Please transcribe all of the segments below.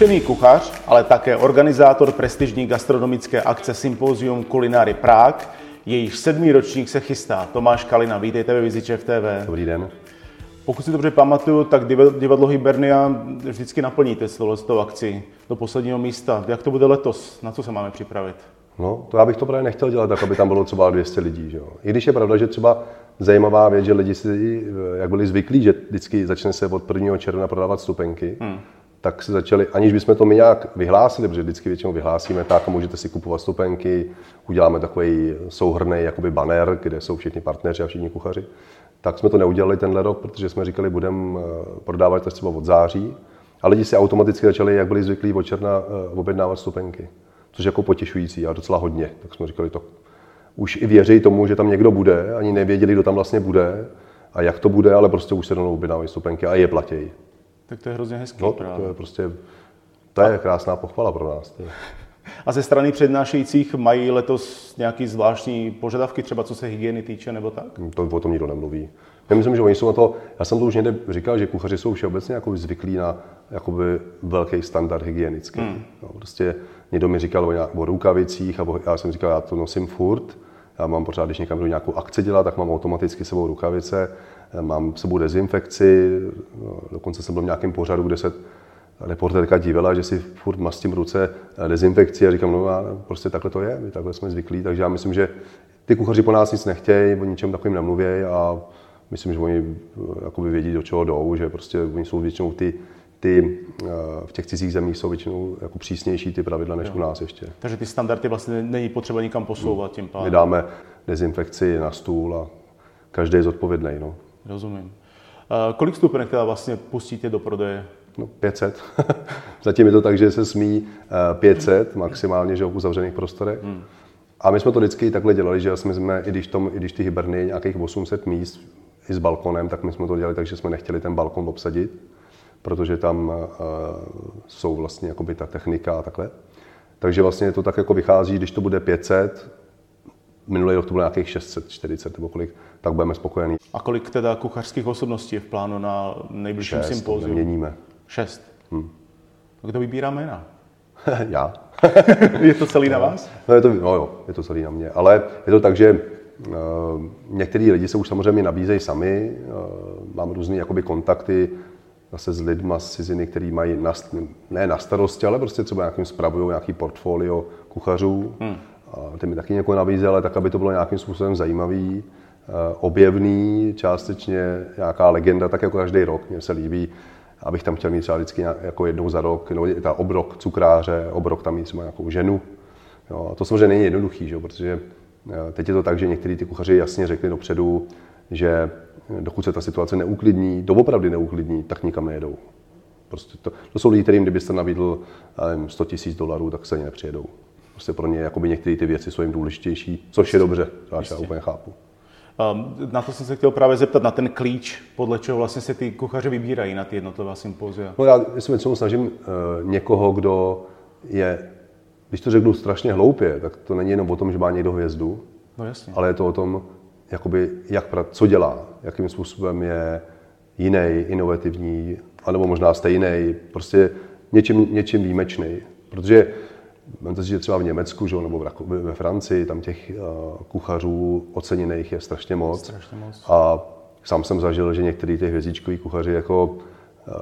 Zkušený kuchař, ale také organizátor prestižní gastronomické akce Symposium Culinary Prague, jejíž sedmý ročník se chystá. Tomáš Kalina, vítejte ve Viziče v TV. Dobrý den. Pokud si dobře pamatuju, tak divadlo Hibernia vždycky naplníte s touto akci do posledního místa. Jak to bude letos? Na co se máme připravit? No, to já bych to právě nechtěl dělat tak, aby tam bylo třeba 200 lidí. Že jo? I když je pravda, že třeba zajímavá věc, že lidi si, jak byli zvyklí, že vždycky začne se od 1. června prodávat stupenky, hmm. Tak se začali, aniž bychom to my nějak vyhlásili, protože vždycky většinou vyhlásíme, tak můžete si kupovat stupenky, uděláme takový souhrný jakoby banner, kde jsou všichni partneři a všichni kuchaři. Tak jsme to neudělali tenhle rok, protože jsme říkali, budeme eh, prodávat to třeba od září. A lidi si automaticky začali, jak byli zvyklí od června, eh, objednávat stupenky což jako potěšující a docela hodně. Tak jsme říkali, to už i věří tomu, že tam někdo bude, ani nevěděli, kdo tam vlastně bude a jak to bude, ale prostě už se rovnou objednávají stupenky a je platějí. Tak to je hrozně hezký. No, právě. to je prostě, to je krásná pochvala pro nás. Tě. A ze strany přednášejících mají letos nějaký zvláštní požadavky, třeba co se hygieny týče, nebo tak? To o tom nikdo nemluví. Já myslím, že oni jsou na to, já jsem to už někde říkal, že kuchaři jsou všeobecně jako zvyklí na jakoby velký standard hygienický. Hmm. No, prostě někdo mi říkal o, nějak, o rukavicích, a já jsem říkal, já to nosím furt, já mám pořád, když někam jdu nějakou akci dělat, tak mám automaticky sebou rukavice, mám sebou dezinfekci, no, dokonce jsem byl v nějakém pořadu, kde se reporterka dívala, že si furt mastím ruce dezinfekci a říkám, no a prostě takhle to je, my takhle jsme zvyklí, takže já myslím, že ty kuchaři po nás nic nechtějí, o ničem takovým nemluví a myslím, že oni eh, jakoby vědí, do čeho jdou, že prostě oni jsou většinou ty, ty eh, v těch cizích zemích jsou většinou jako přísnější ty pravidla než jo. u nás ještě. Takže ty standardy vlastně není potřeba nikam posouvat tím pádem. My dáme dezinfekci na stůl a každý je zodpovědný. No. Rozumím. A kolik stupenek teda vlastně pustíte do prodeje? No 500. Zatím je to tak, že se smí 500 maximálně že v uzavřených prostorech. Hmm. A my jsme to vždycky takhle dělali, že jsme, jsme i když, tom, i když ty hiberny nějakých 800 míst i s balkonem, tak my jsme to dělali tak, že jsme nechtěli ten balkon obsadit, protože tam uh, jsou vlastně jakoby ta technika a takhle. Takže vlastně to tak jako vychází, když to bude 500, minulý rok to bylo nějakých 640 nebo kolik, tak budeme spokojení. A kolik teda kuchařských osobností je v plánu na nejbližším sympóziu? měníme. Šest? Hmm. Kdo vybírá jména? Já. je to celý na vás? No, je to, no jo, je to celý na mě. Ale je to tak, že uh, některý lidi se už samozřejmě nabízejí sami. Uh, mám různé jakoby kontakty zase s lidma z ciziny, který mají na, ne na starosti, ale prostě třeba nějakým spravují nějaký portfolio kuchařů. Hmm. A ty mi taky někoho nabízí, ale tak, aby to bylo nějakým způsobem zajímavý, uh, objevný, částečně nějaká legenda, tak jako každý rok. Mně se líbí abych tam chtěl mít třeba vždycky jako jednou za rok, no, ta obrok cukráře, obrok tam mít třeba nějakou ženu. Jo, a to samozřejmě není jednoduchý, že? protože eh, teď je to tak, že někteří ty kuchaři jasně řekli dopředu, že dokud se ta situace neuklidní, doopravdy neuklidní, tak nikam nejedou. Prostě to, to jsou lidi, kterým kdybyste nabídl nevím, 100 000 dolarů, tak se ani nepřijedou. Prostě pro ně jakoby některé ty věci jsou jim důležitější, což je dobře, to já úplně chápu. Ehm, na to jsem se chtěl právě zeptat, na ten klíč, podle čeho vlastně se ty kuchaři vybírají na ty jednotlivé sympozia. No já se většinou snažím uh, někoho, kdo je, když to řeknu strašně hloupě, tak to není jenom o tom, že má někdo hvězdu, no jasně. ale je to o tom, jakoby, jak, co dělá, jakým způsobem je jiný, inovativní, anebo možná stejný, prostě něčím, něčím výjimečný. Protože Vemte si, že třeba v Německu že, nebo ve Francii, tam těch uh, kuchařů oceněných je strašně moc. strašně moc. A sám jsem zažil, že některý ty hvězdičkoví kuchaři jako uh,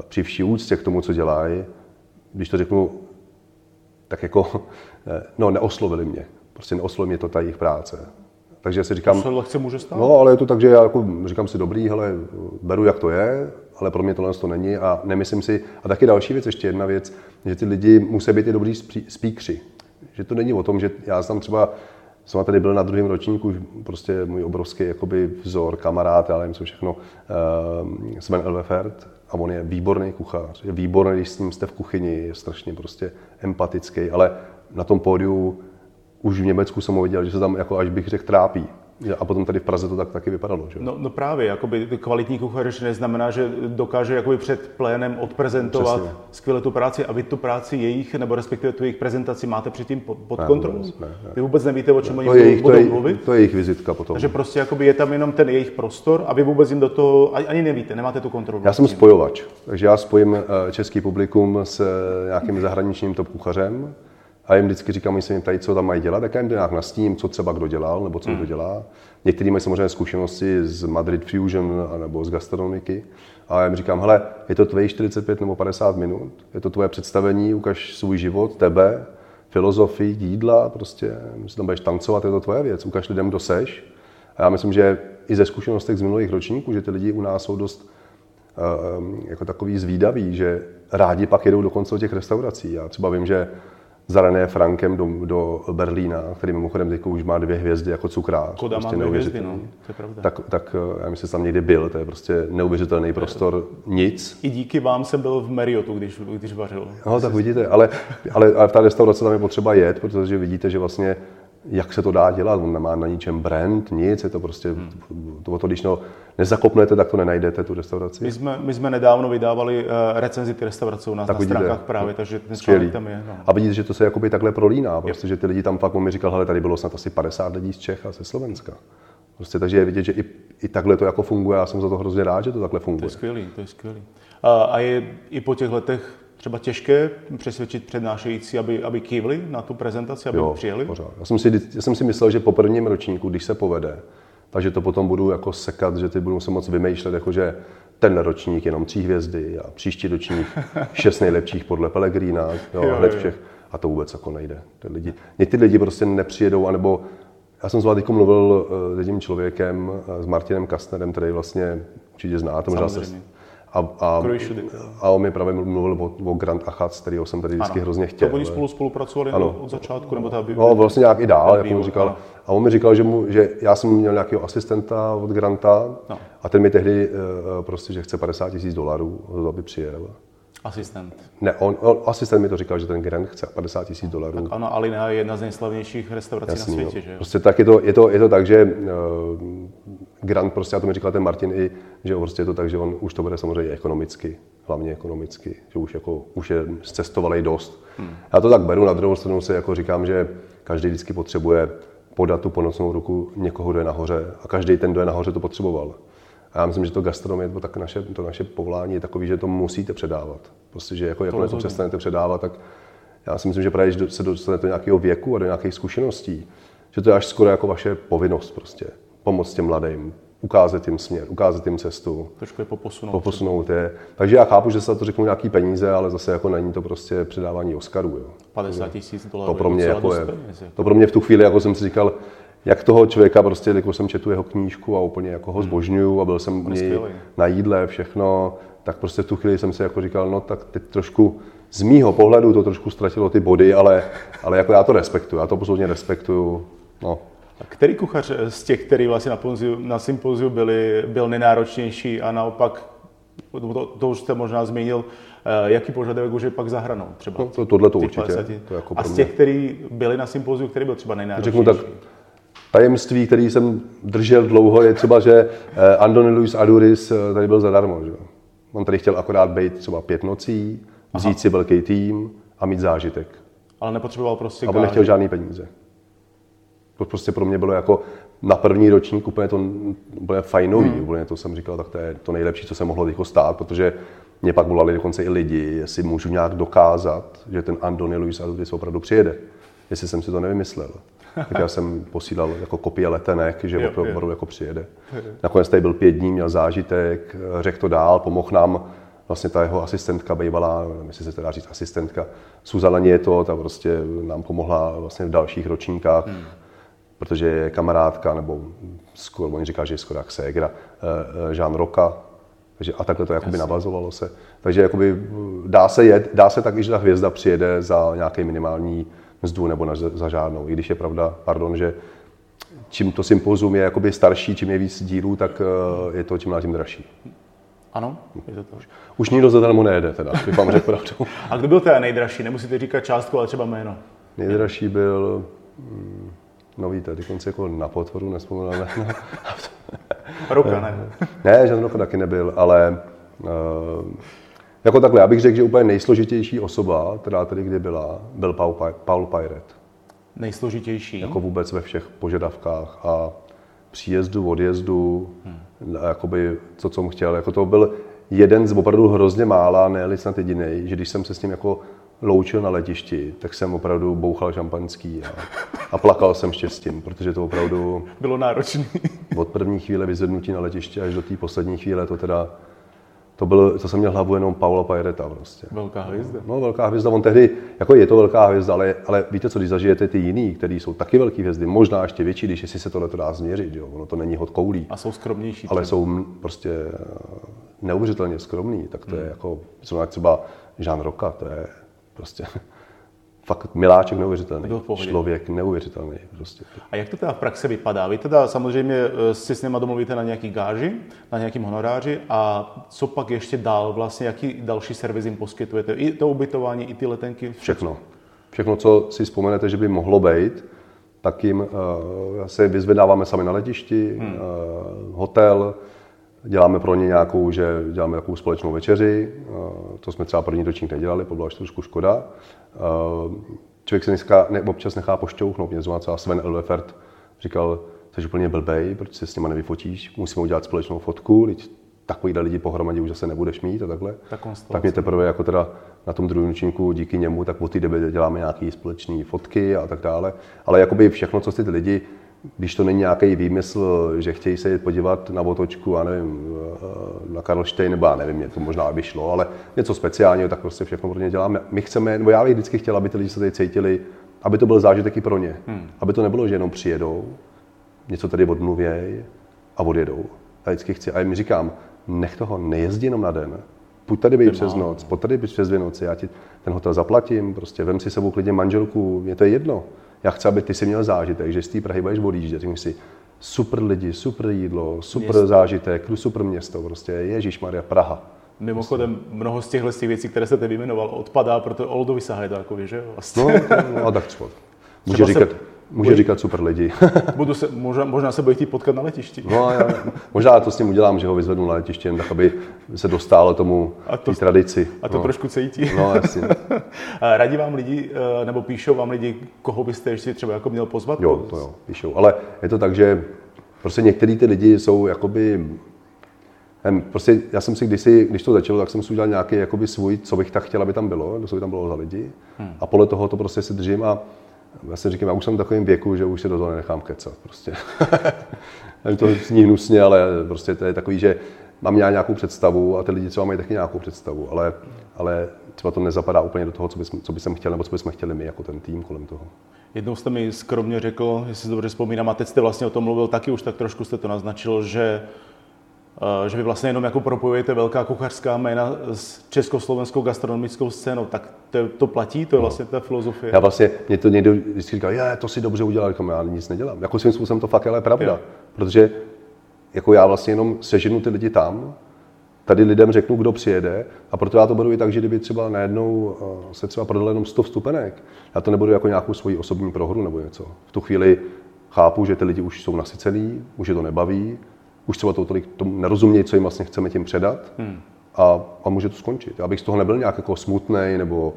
při vší úctě k tomu, co dělají, když to řeknu, tak jako, no, neoslovili mě. Prostě neoslovili mě to ta jejich práce. Takže si říkám... To se lehce může stát? No, ale je to tak, že já jako říkám si dobrý, hele, beru, jak to je, ale pro mě tohle to není a nemyslím si... A taky další věc, ještě jedna věc, že ty lidi musí být i dobrý spíkři. Že to není o tom, že já jsem třeba jsem tady byl na druhém ročníku, prostě můj obrovský jakoby vzor, kamarád, já nevím, co všechno, uh, Sven Elvefert, a on je výborný kuchař, je výborný, když s ním jste v kuchyni, je strašně prostě empatický, ale na tom pódiu už v Německu jsem ho viděl, že se tam, jako až bych řekl, trápí. A potom tady v Praze to tak taky vypadalo, že? No, no právě, jakoby kvalitní kuchař neznamená, že dokáže jakoby před plénem odprezentovat Přesně. skvěle tu práci a vy tu práci jejich, nebo respektive tu jejich prezentaci máte předtím pod, pod ne, kontrolou. Ne, ne. Vy vůbec nevíte, o čem ne, oni budou, jejich, budou mluvit. To je jejich vizitka potom. Takže prostě jakoby je tam jenom ten jejich prostor a vy vůbec jim do toho ani nevíte, nemáte tu kontrolu. Já jsem spojovač, takže já spojím eh, český publikum s eh, nějakým zahraničním top kuchařem a jim vždycky říkám, oni se mi ptají, co tam mají dělat, tak já jim nějak nastíním, co třeba kdo dělal, nebo co hmm. kdo dělá. Někteří mají samozřejmě zkušenosti z Madrid Fusion nebo z gastronomiky. A já jim říkám, hele, je to tvoje 45 nebo 50 minut, je to tvoje představení, ukaž svůj život, tebe, filozofii, jídla, prostě, si tam budeš tancovat, je to tvoje věc, ukaž lidem, kdo seš. A já myslím, že i ze zkušeností z minulých ročníků, že ty lidi u nás jsou dost uh, jako takový zvídaví, že rádi pak jedou dokonce do těch restaurací. Já třeba vím, že za René Frankem do, do Berlína, který mimochodem teď už má dvě hvězdy jako cukrák. Koda prostě má dvě hvězdy, no, to je pravda. Tak, tak eh, já myslím, že tam někdy byl, to je prostě neuvěřitelný prostor, nic. I díky vám jsem byl v Marriottu, když, když vařil. No, tak vidíte, ale, ale, ale v té restaurace tam je potřeba jet, protože vidíte, že vlastně jak se to dá dělat, on nemá na ničem brand, nic, je to prostě, hmm. to, to když no, nezakopnete, tak to nenajdete, tu restauraci. My jsme, my jsme nedávno vydávali uh, recenzi ty restaurace u nás tak na vidíte, stránkách právě, takže ten tam je. No. A vidíte, že to se jakoby takhle prolíná, prostě, že ty lidi tam fakt, on mi říkal, hele, tady bylo snad asi 50 lidí z Čech a ze Slovenska. Prostě, takže je vidět, že i, i takhle to jako funguje. Já jsem za to hrozně rád, že to takhle funguje. To je skvělý, to je skvělý. A, a je i po těch letech třeba těžké přesvědčit přednášející, aby, aby kývli na tu prezentaci, aby jo, přijeli? Pořád. Já jsem, si, já jsem si myslel, že po prvním ročníku, když se povede, takže to potom budu jako sekat, že ty budu se moc vymýšlet, jako že ten ročník jenom tří hvězdy a příští ročník šest nejlepších podle Pelegrína, jo, jo, hned všech. A to vůbec jako nejde. Ty lidi, někdy lidi prostě nepřijedou, anebo já jsem zval mluvil eh, s jedním člověkem, eh, s Martinem Kastnerem, který vlastně určitě znáte, možná se, a, a, a on mi právě mluvil o, o Grand Achatz, kterýho jsem tady vždycky ano. hrozně chtěl. To oni spolu spolupracovali ano. od začátku? Nebo tady, no, vlastně nějak i dál, jak mu říkal. A on mi říkal, že, mu, že já jsem měl nějakého asistenta od Granta no. a ten mi tehdy uh, prostě, že chce 50 tisíc dolarů, aby přijel. Asistent. Ne, on, on, asistent mi to říkal, že ten Grant chce 50 tisíc dolarů. Tak ano, Alina je jedna z nejslavnějších restaurací Jasný, na světě, jo. že jo? Prostě tak je to, je to, je to tak, že uh, Grant, prostě, a to mi říkal ten Martin i, že prostě je to tak, že on už to bude samozřejmě ekonomicky, hlavně ekonomicky, že už, jako, už je zcestovalý dost. Hmm. Já to tak beru, na druhou stranu si jako říkám, že každý vždycky potřebuje podat tu ponocnou ruku někoho, kdo je nahoře a každý ten, kdo je nahoře, to potřeboval. A já myslím, že to gastronomie, to, tak naše, to naše povolání je takový, že to musíte předávat. Prostě, že jako jakmile to přestanete předávat, tak já si myslím, že právě, když se dostanete do nějakého věku a do nějakých zkušeností, že to je až skoro jako vaše povinnost prostě. Pomoct těm mladým, ukázat jim směr, ukázat jim cestu. Trošku je poposunout. Poposunout je. Takže já chápu, že se to řeknou nějaký peníze, ale zase jako není to prostě předávání Oscarů. Jo. 50 tisíc dolarů. To pro mě jako je, peněz, to pro mě v tu chvíli, jako jsem si říkal, jak toho člověka prostě, jako jsem četl jeho knížku a úplně jako ho hmm. zbožňuju a byl jsem u něj na jídle, všechno, tak prostě v tu chvíli jsem si jako říkal, no tak teď trošku z mýho pohledu to trošku ztratilo ty body, ale, ale jako já to respektuju, já to absolutně respektuju. No. A který kuchař z těch, který vlastně na, ponziu, na sympoziu byli, byl nejnáročnější a naopak, to, to už jste možná zmínil, eh, jaký požadavek už je pak za hranou třeba? No, to, tohle to určitě. To jako a z těch, kteří byli na sympoziu, který byl třeba nejnáročnější? Řeknu tak, tajemství, který jsem držel dlouho, je třeba, že eh, Andoni Luis Aduris eh, tady byl zadarmo. Že? On tady chtěl akorát být třeba pět nocí, vzít Aha. si velký tým a mít zážitek. Ale nepotřeboval prostě A on nechtěl žádný peníze. To prostě pro mě bylo jako na první ročník úplně to úplně fajnový. Hmm. Úplně to jsem říkal, tak to je to nejlepší, co se mohlo jako stát, protože mě pak volali dokonce i lidi, jestli můžu nějak dokázat, že ten Andoni Luis Aduris opravdu přijede. Jestli jsem si to nevymyslel tak já jsem posílal jako kopie letenek, že jo, opravdu jo. jako přijede. Nakonec tady byl pět dní, měl zážitek, řekl to dál, pomohl nám vlastně ta jeho asistentka bývalá, nevím, jestli se teda říct asistentka, Suzana Nieto, ta prostě nám pomohla vlastně v dalších ročníkách, hmm. protože je kamarádka, nebo skoro, oni říká, že je skoro jak ségra, eh, eh, Jean Roka, takže a takhle to jakoby navazovalo se. Takže jakoby dá se jet, dá se tak, že ta hvězda přijede za nějaký minimální mzdu nebo na, za žádnou. I když je pravda, pardon, že čím to sympozum je jakoby starší, čím je víc dílů, tak eh, je to čím dál tím dražší. Ano, je to to. Už nikdo zadarmo nejede, teda, bych vám řekl pravdu. A kdo byl teda nejdražší? Nemusíte říkat částku, ale třeba jméno. Nejdražší byl... Hmm, nový, tady konce jako na potvoru, nespomínal. No. Roka, ne? ne, že Roka taky nebyl, ale uh, jako takhle, já bych řekl, že úplně nejsložitější osoba, která tady kdy byla, byl Paul, Paul Pirate. Nejsložitější? Jako vůbec ve všech požadavkách a příjezdu, odjezdu, hmm. jakoby to, co mu chtěl. Jako to byl jeden z opravdu hrozně mála, ne snad jediný, že když jsem se s ním jako loučil na letišti, tak jsem opravdu bouchal šampanský a, a plakal jsem štěstím, protože to opravdu... Bylo náročné. Od první chvíle vyzvednutí na letiště až do té poslední chvíle to teda to, byl, to jsem měl hlavu jenom Paula Pajereta prostě. Velká hvězda. No, velká hvězda. On tehdy, jako je to velká hvězda, ale, ale víte co, když zažijete ty jiný, kteří jsou taky velké hvězdy, možná ještě větší, když si se tohle dá změřit, jo. ono to není hod koulí. A jsou skromnější. Ale třeba. jsou prostě eh, neuvěřitelně skromný, tak to hmm. je jako, třeba Jean Roca, to je prostě fakt miláček neuvěřitelný. Člověk neuvěřitelný. Prostě. A jak to teda v praxi vypadá? Vy teda samozřejmě eh, si s nimi domluvíte na nějaký gáži, na nějakým honoráři a co pak ještě dál vlastně, jaký další servis jim poskytujete? I to ubytování, i ty letenky? Všechno. Všechno, co si vzpomenete, že by mohlo být, tak jim uh, se vyzvedáváme sami na letišti, hmm. uh, hotel, Děláme pro ně nějakou, že děláme takovou společnou večeři, to jsme třeba první ročník nedělali, to byla trošku škoda. Člověk se dneska ne, občas nechá pošťouchnout, mě zrovna třeba Sven Elvefert říkal, jsi úplně blbej, proč se s nima nevyfotíš, musíme udělat společnou fotku, teď takovýhle lidi pohromadě už zase nebudeš mít a takhle. Tak, tak mě teprve jako teda na tom druhém ročníku díky němu, tak od té doby děláme nějaké společné fotky a tak dále. Ale jakoby všechno, co si ty lidi když to není nějaký výmysl, že chtějí se jít podívat na otočku, a nevím, eh, na Karlštejn, nebo já nevím, mě to možná by šlo, ale něco speciálního, tak prostě všechno pro ně děláme. My chceme, nebo já bych vždycky chtěl, aby ty lidi se tady cítili, aby to byl zážitek i pro ně. Hmm. Aby to nebylo, že jenom přijedou, něco tady odmluvěj a odjedou. Já vždycky chci, a jim říkám, nech toho nejezdí jenom na den, půjď tady být přes noc, pojď tady být přes dvě noci, já ti ten hotel zaplatím, prostě vem si sebou klidně manželku, mě to je jedno já chci, aby ty si měl zážitek, že z té Prahy budeš odjíždět, řekni si, super lidi, super jídlo, super město. zážitek, super město, prostě Ježíš Maria Praha. Mimochodem, mnoho z těchto věcí, které jste vyjmenoval, odpadá, protože Oldovi sahají takový, že vlastně. No, no, a tak třeba. Může říkat, se, Může říkat super lidi. Budu se, možná, možná se bude chtít potkat na letišti. No, já, možná to s ním udělám, že ho vyzvednu na letiště, tak aby se dostalo tomu a to, tradici. A to no. trošku cítí. No, jasně. Radí vám lidi, eh, nebo píšou vám lidi, koho byste ještě třeba jako měl pozvat? Jo, to jo, píšou. Ale je to tak, že prostě některý ty lidi jsou jakoby Prostě já jsem si kdysi, když to začalo, tak jsem si udělal nějaký jakoby svůj, co bych tak chtěl, aby tam bylo, co by tam bylo za lidi. Hmm. A podle toho to prostě si držím a já si říkám, já už jsem v takovém věku, že už se do toho nenechám kecat. Prostě. to zní hnusně, ale prostě to je takový, že mám já nějakou představu a ty lidi třeba mají taky nějakou představu, ale, ale třeba to nezapadá úplně do toho, co, bys, co bychom chtěli, nebo co bychom chtěli my jako ten tým kolem toho. Jednou jste mi skromně řekl, jestli si dobře vzpomínám, a teď jste vlastně o tom mluvil taky, už tak trošku jste to naznačil, že že vy vlastně jenom jako propojujete velká kuchařská jména s československou gastronomickou scénou, tak to, to platí, to je no. vlastně ta filozofie. Já vlastně, mě to někdo vždycky říká, je, to si dobře udělal, říkám, já nic nedělám. Jako svým způsobem to fakt ale je pravda, jo. protože jako já vlastně jenom seženu ty lidi tam, tady lidem řeknu, kdo přijede a proto já to budu i tak, že kdyby třeba najednou eh, se třeba prodalo jenom 100 vstupenek, já to nebudu jako nějakou svoji osobní prohru nebo něco. V tu chvíli chápu, že ty lidi už jsou nasycený, už je to nebaví, už třeba to tolik tomu nerozumějí, co jim vlastně chceme tím předat hmm. a, a může to skončit. Já bych z toho nebyl nějak jako smutný nebo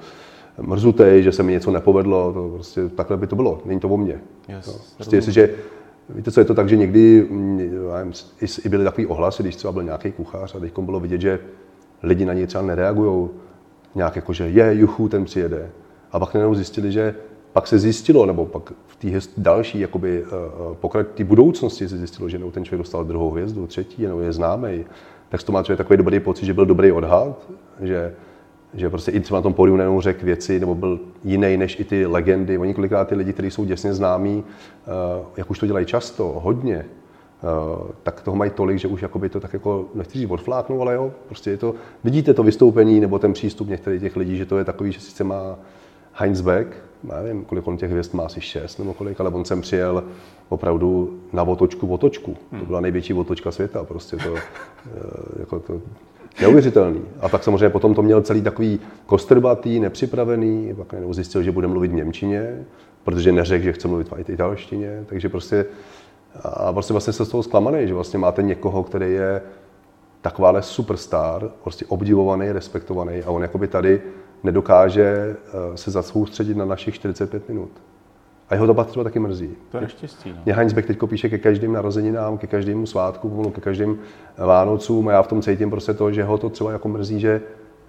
mrzutý, že se mi něco nepovedlo, to prostě takhle by to bylo, není to o mně. Yes, no. Prostě jestliže, víte co, je to tak, že někdy nevím, i byly takový ohlasy, když třeba byl nějaký kuchař a teď bylo vidět, že lidi na něj třeba nereagují nějak jako, že je, juchu, ten přijede. A pak najednou zjistili, že pak se zjistilo, nebo pak v té další jakoby, uh, pokrač té budoucnosti se zjistilo, že ten člověk dostal druhou hvězdu, třetí, nebo je známý, tak to má člověk takový dobrý pocit, že byl dobrý odhad, že, že prostě i třeba na tom pódiu nejenom řekl věci, nebo byl jiný než i ty legendy. Oni kolikrát ty lidi, kteří jsou děsně známí, uh, jak už to dělají často, hodně, tak toho mají tolik, že už jakoby to tak jako, nechci říct odfláknou, ale jo, prostě je to, vidíte to vystoupení nebo ten přístup některých těch lidí, že to je takový, že sice má Heinz Beck, nevím, kolik on těch hvězd má, asi šest nebo kolik, ale on sem přijel opravdu na otočku otočku. To byla největší otočka světa, prostě to, eh, jako to neuvěřitelný. A tak samozřejmě potom to měl celý takový kostrbatý, nepřipravený, pak najednou zjistil, že bude mluvit v Němčině, protože neřekl, že chce mluvit v italštině, takže prostě a prostě vlastně se z toho zklamaný, že vlastně máte někoho, který je takováhle superstar, prostě obdivovaný, respektovaný a on jakoby tady nedokáže eh, se zasoustředit na našich 45 minut. A jeho to pak třeba taky mrzí. To je štěstí. No. Mě Heinzbeck teď píše ke každým narozeninám, ke každému svátku, ke každým Vánocům a já v tom cítím prostě to, že ho to třeba jako mrzí, že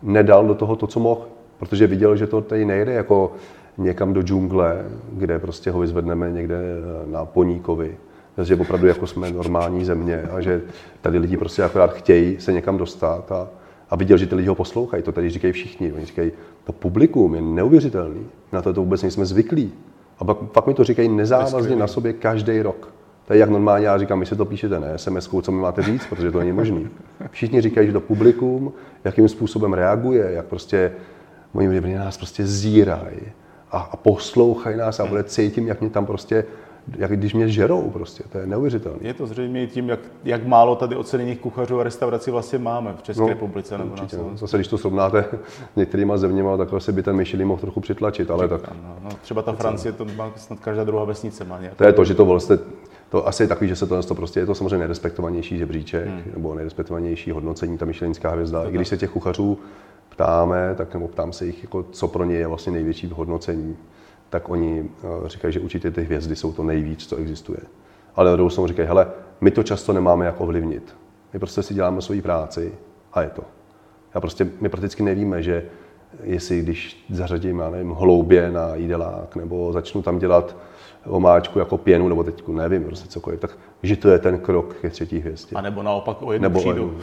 nedal do toho to, co mohl, protože viděl, že to tady nejde jako někam do džungle, kde prostě ho vyzvedneme někde na Poníkovi, že opravdu jako jsme normální země a že tady lidi prostě akorát chtějí se někam dostat a, a viděl, že ty lidi ho poslouchají. To tady říkají všichni. Oni říkají, to publikum je neuvěřitelný. Na to, to vůbec nejsme zvyklí. A pak, pak mi to říkají nezávazně na sobě každý rok. To je jak normálně, já říkám, my si to píšete, ne sms co mi máte říct, protože to není možné. Všichni říkají, že to publikum, jakým způsobem reaguje, jak prostě oni mě nás prostě zírají a, a poslouchají nás a bude cítím, jak mě tam prostě jak když mě žerou prostě, to je neuvěřitelné. Je to zřejmě tím, jak, jak málo tady oceněných kuchařů a restaurací vlastně máme v České no, republice nebo určitě, na no. Zase, když to srovnáte s některýma zeměma, tak asi by ten Michelin mohl trochu přitlačit, ale tak... No, no, třeba ta Francie, to má snad každá druhá vesnice má nějak. To je to, že to vlastně, to asi je takový, že se to, to prostě je to samozřejmě nerespektovanější žebříček, hmm. nebo nerespektovanější hodnocení, ta Michelinská hvězda. I když se těch kuchařů ptáme, tak nebo ptám se jich, jako, co pro ně je vlastně největší hodnocení tak oni eh, říkají, že určitě ty hvězdy jsou to nejvíc, co existuje. Ale na druhou stranu říkají, hele, my to často nemáme jak ovlivnit. My prostě si děláme svoji práci a je to. A prostě my prakticky nevíme, že jestli když zařadím, já nevím, hloubě na jídelák, nebo začnu tam dělat omáčku jako pěnu, nebo teď nevím, prostě cokoliv, tak že to je ten krok ke třetí hvězdě. A nebo naopak o jednu nebo přijdu.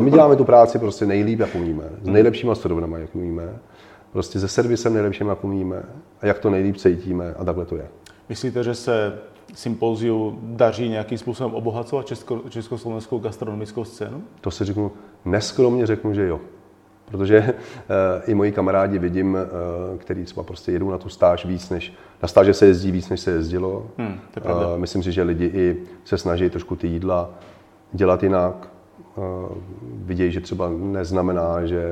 my děláme tu práci prostě nejlíp, jak umíme, s nejlepšíma surovinami, jak umíme prostě se servisem nejlepším, jak umíme a jak to nejlíp cítíme a takhle to je. Myslíte, že se sympoziu daří nějakým způsobem obohacovat česko, československou gastronomickou scénu? To si řeknu, neskromně řeknu, že jo. Protože e, i moji kamarádi vidím, e, který třeba prostě jedou na tu stáž víc, než na stáže se jezdí víc, než se jezdilo. Hmm, to e, myslím si, že lidi i se snaží trošku ty jídla dělat jinak. E, vidějí, že třeba neznamená, že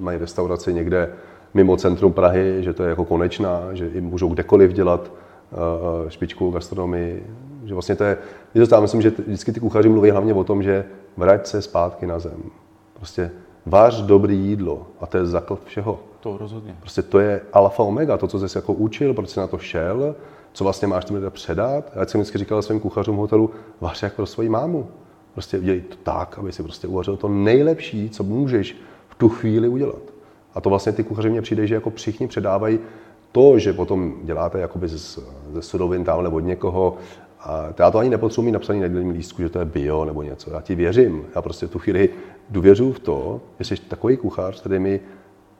mají restauraci někde mimo centrum Prahy, že to je jako konečná, že jim můžou kdekoliv dělat uh, špičku gastronomii. Že vlastně to je, je to myslím, že vždycky ty kuchaři mluví hlavně o tom, že vrať se zpátky na zem. Prostě váš dobrý jídlo a to je základ všeho. To rozhodně. Prostě to je alfa omega, to, co jsi jako učil, proč jsi na to šel, co vlastně máš tím lidem předat. Já jsem vždycky říkal svým kuchařům hotelu, vař jak pro svoji mámu. Prostě udělej to tak, aby si prostě uvařil to nejlepší, co můžeš v tu chvíli udělat. A to vlastně ty kuchaři mě přijde, že jako všichni předávají to, že potom děláte jakoby ze, ze surovin tamhle od někoho, a já to ani nepotřebuji mít napsaný na jídelním lístku, že to je bio nebo něco. Já ti věřím. Já prostě tu chvíli důvěřuji v to, že jsi takový kuchař, který mi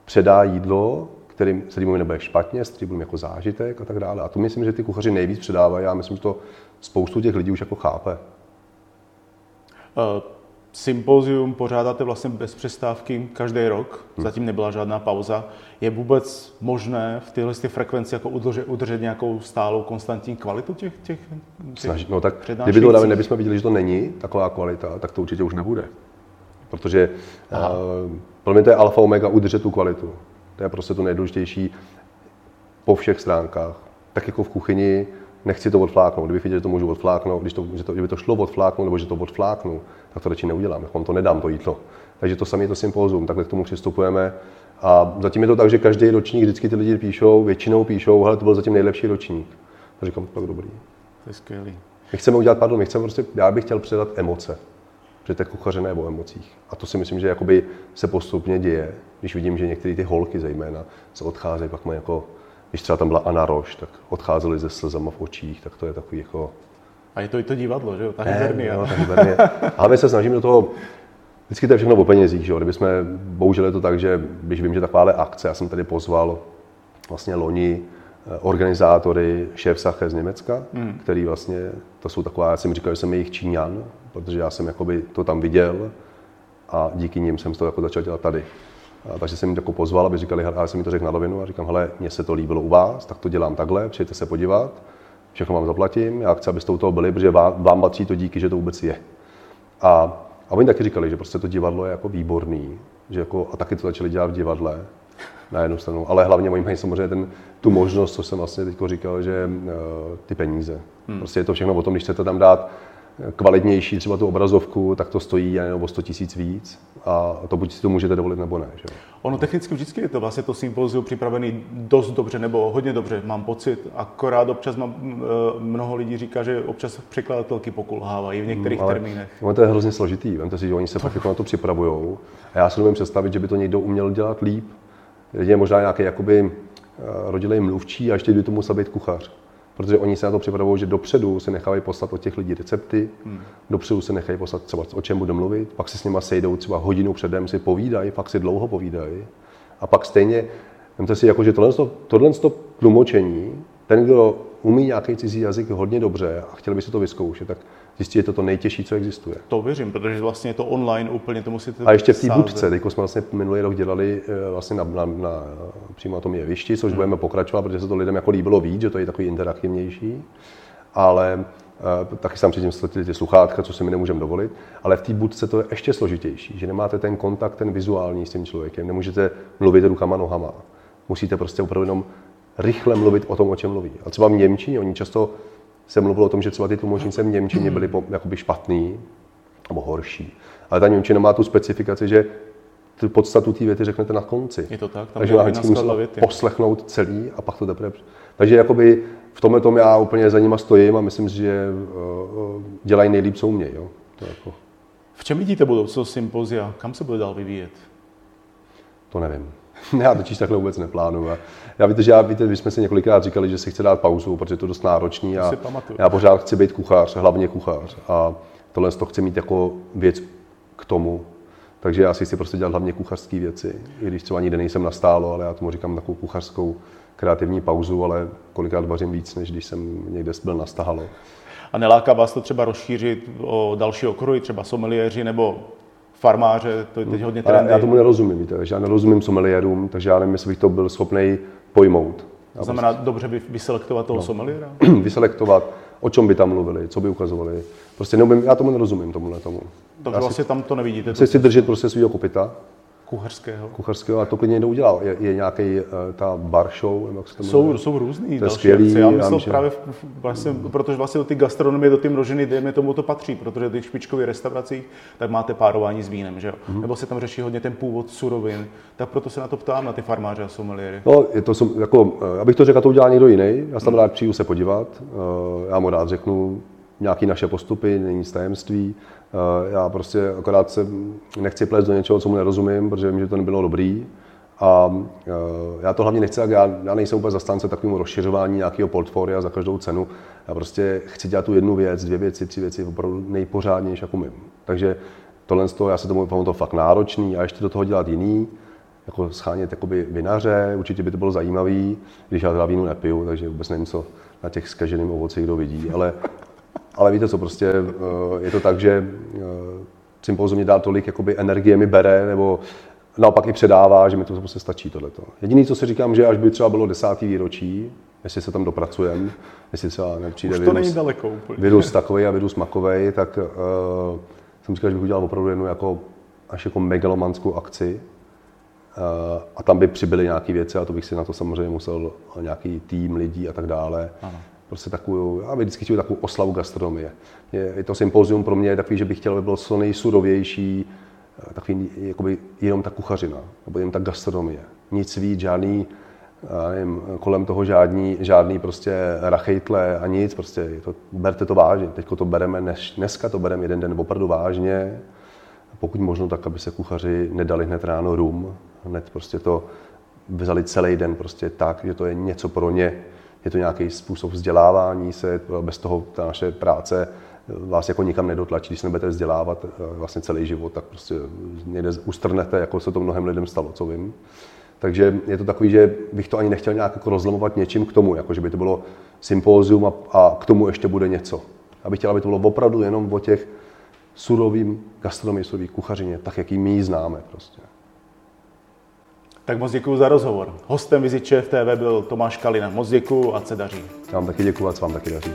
předá jídlo, kterým, se mi nebude špatně, s kterým jako zážitek a tak dále. A to myslím, že ty kuchaři nejvíc předávají. Já myslím, že to spoustu těch lidí už jako chápe. Uh Sympozium pořádáte vlastně bez přestávky každý rok, hmm. zatím nebyla žádná pauza. Je vůbec možné v téhle frekvenci jako udržet, udržet nějakou stálou konstantní kvalitu těch, těch, těch Snaží, No tak kdyby to dávě nebychom viděli, že to není taková kvalita, tak to určitě už nebude. Protože uh, pro mě to je alfa omega udržet tu kvalitu. To je prostě to nejdůležitější po všech stránkách. Tak jako v kuchyni, nechci to odfláknout. Kdybych viděl, že to můžu odfláknout, když to, že to, kdyby to šlo odfláknout, nebo že to odfláknu, tak to radši neudělám, vám to nedám, to jídlo. Takže to samé je to sympózum, takhle k tomu přistupujeme. A zatím je to tak, že každý ročník vždycky ty lidi píšou, většinou píšou, hele, to byl zatím nejlepší ročník. A říkám, tak dobrý. To je skvělý. My chceme udělat, pardon, my chceme prostě, já bych chtěl předat emoce. Protože to je kuchařené o emocích. A to si myslím, že jakoby se postupně děje, když vidím, že některé ty holky zejména se odcházejí, pak mají jako když třeba tam byla Anna Roš, tak odcházeli ze slzama v očích, tak to je takový jako... A je to i to divadlo, že jo? Ta hybernia. No, ta hybernia. A my se snažíme do toho, vždycky to je všechno o penězích, že jo? Kdyby jsme, bohužel je to tak, že když vím, že takováhle akce, já jsem tady pozval vlastně loni eh, organizátory šéf Sache z Německa, hmm. který vlastně, to jsou taková, já jsem říkal, že jsem jejich Číňan, protože já jsem jakoby to tam viděl a díky nim jsem to jako začal dělat tady. A takže jsem jim jako pozval, aby říkali, já jsem mi to řekl na rovinu a říkám, hele, mně se to líbilo u vás, tak to dělám takhle, přijďte se podívat, všechno vám zaplatím, já chci, abyste u toho byli, protože vám, vám patří to díky, že to vůbec je. A, a oni taky říkali, že prostě to divadlo je jako výborný, že jako, a taky to začali dělat v divadle, na jednu stranu, ale hlavně oni mají samozřejmě ten, tu možnost, co jsem vlastně teď říkal, že uh, ty peníze. Hmm. Prostě je to všechno o tom, když chcete tam dát kvalitnější třeba tu obrazovku, tak to stojí o 100 tisíc víc a to buď si to můžete dovolit nebo ne. Že? Ono technicky vždycky je to vlastně to sympozium připravený dost dobře nebo hodně dobře, mám pocit. Akorát občas mám, eh, mnoho lidí říká, že občas překladatelky pokulhávají v některých hmm, termínech. No, to je hrozně složitý. Vemte si, že oni se fakt jako na to připravují. A já si nevím představit, že by to někdo uměl dělat líp. Je možná nějaký jakoby eh, rodilej mluvčí a ještě by to musel být kuchař protože oni se na to připravují, že dopředu se nechávají poslat od těch lidí recepty, hmm. dopředu se nechají poslat třeba o čem bude mluvit, pak se s nimi sejdou třeba hodinu předem, si povídají, pak si dlouho povídají. A pak stejně, vemte si, jako, že tohle, tohle tlumočení, ten, kdo umí nějaký cizí jazyk hodně dobře a chtěl by si to vyzkoušet, tak zjistí, že je to to nejtěžší, co existuje. To věřím, protože vlastně je to online úplně, to musíte A ještě v té budce, teď jsme vlastně minulý rok dělali eh, vlastně na, na, na, přímo na tom jevišti, což hmm. budeme pokračovat, protože se to lidem jako líbilo víc, že to je takový interaktivnější, ale Uh, taky jsem předtím ty, ty sluchátka, co si my nemůžeme dovolit, ale v té budce to je ještě složitější, že nemáte ten kontakt, ten vizuální s tím člověkem, nemůžete mluvit rukama, nohama. Musíte prostě opravdu jenom rychle mluvit o tom, o čem mluví. A třeba v Němčině, oni často se mluvilo o tom, že třeba ty tlumočnice v Němčině byly jakoby špatný nebo horší. Ale ta Němčina má tu specifikaci, že tu podstatu té věty řeknete na konci. Je to tak? Tam Takže vždycky musel poslechnout celý a pak to teprve... Takže jakoby v tomhle tom já úplně za nima stojím a myslím, že uh, dělají nejlíp, co umějí. Jo? To jako... V čem vidíte budoucnost sympozia? Kam se bude dál vyvíjet? To nevím. já totiž takhle vůbec neplánuju. Já víte, že já, víte, my jsme si několikrát říkali, že si chce dát pauzu, protože to je dost náročný a já pořád chci být kuchař, hlavně kuchař. A tohle to chci mít jako věc k tomu. Takže já si chci prostě dělat hlavně kuchařské věci, i když třeba nikde nejsem nastálo, ale já tomu říkám takovou kuchařskou kreativní pauzu, ale kolikrát vařím víc, než když jsem někde byl nastálo. A neláká vás to třeba rozšířit o další okruhy, třeba someliéři nebo farmáře, to je teď hodně trendy. Já tomu nerozumím, víte, já nerozumím someliérům, takže já nevím, jestli bych to byl schopný pojmout. To znamená prostě... dobře by vyselektovat toho no. someliéra? vyselektovat, o čem by tam mluvili, co by ukazovali. Prostě neumím, já tomu nerozumím, tomuhle tomu. Takže vlastně si, tam to nevidíte? Chci si držet prostě svého kopita Kuchařského. Kuchařského a to klidně někdo udělal. Je, je nějaký uh, ta bar show, nebo jak se to jsou, jsou různý to je skvělý, Já myslel já právě, vlastně, protože vlastně do ty gastronomie, do ty množiny, dejme tomu to patří, protože ty špičkové restauracích, tak máte párování s vínem, že jo? Mm-hmm. Nebo se tam řeší hodně ten původ surovin, tak proto se na to ptám, na ty farmáře a someliéry. No, je to, jako, eh, abych to řekl, to udělá někdo jiný, já jsem mm. rád přijdu se podívat, uh, já mu rád řeknu, nějaké naše postupy, není tajemství. Eh, já prostě akorát se nechci plést do něčeho, co mu nerozumím, protože vím, že to nebylo dobrý. A eh, já to hlavně nechci, já, já nejsem úplně zastánce takovému rozšiřování nějakého portfolia za každou cenu. Já prostě chci dělat tu jednu věc, dvě věci, tři věci opravdu nejpořádnější, jak umím. Takže tohle z toho, já se tomu to fakt náročný a ještě do toho dělat jiný, jako schánět jakoby vinaře, určitě by to bylo zajímavý, když já teda vínu nepiju, takže vůbec nevím, co na těch zkaženým ovoci kdo vidí, ale ale víte co, prostě eh, je to tak, že eh, sympozium mi dá tolik jakoby energie mi bere, nebo naopak i předává, že mi to prostě stačí tohleto. Jediný, co si říkám, že až by třeba bylo desátý výročí, jestli se tam dopracujeme, jestli třeba nepřijde Už to virus, není daleko úplně. virus takový a virus makový, tak uh, jsem říkal, že bych udělal opravdu jednu jako, až jako megalomanskou akci, Uh, a tam by přibyly nějaké věci a to bych si na to samozřejmě musel nějaký tým lidí a tak dále. Ano prostě takovou, já bych vždycky chtěl takovou oslavu gastronomie. Je, je to sympozium pro mě takový, že bych chtěl, aby bylo co nejsurovější, eh, takový jakoby jenom ta kuchařina, nebo jenom ta gastronomie. Nic víc, žádný, nevím, kolem toho žádný, žádný prostě rachejtle a nic, prostě je to, berte to vážně. Teď to bereme, než, dneska to bereme jeden den opravdu vážně, pokud možno tak, aby se kuchaři nedali hned ráno rum, hned prostě to vzali celý den prostě tak, že to je něco pro ně, je to nějaký způsob vzdělávání se, bez toho ta naše práce vás jako nikam nedotlačí, když se nebudete vzdělávat eh, vlastně celý život, tak prostě někde ustrnete, jako se to mnohem lidem stalo, co vím. Takže je to takový, že bych to ani nechtěl nějak jako rozlamovat něčím k tomu, jako že by to bylo sympózium a, a k tomu ještě bude něco. Abych chtěl, aby to bylo opravdu jenom o těch surovým gastronomii, surový kuchařině, tak, jak ji my ji známe prostě. Tak moc děkuji za rozhovor. Hostem Viziče v TV byl Tomáš Kalina. Moc děkuji a se daří. Já vám taky děkuji a vám taky daří.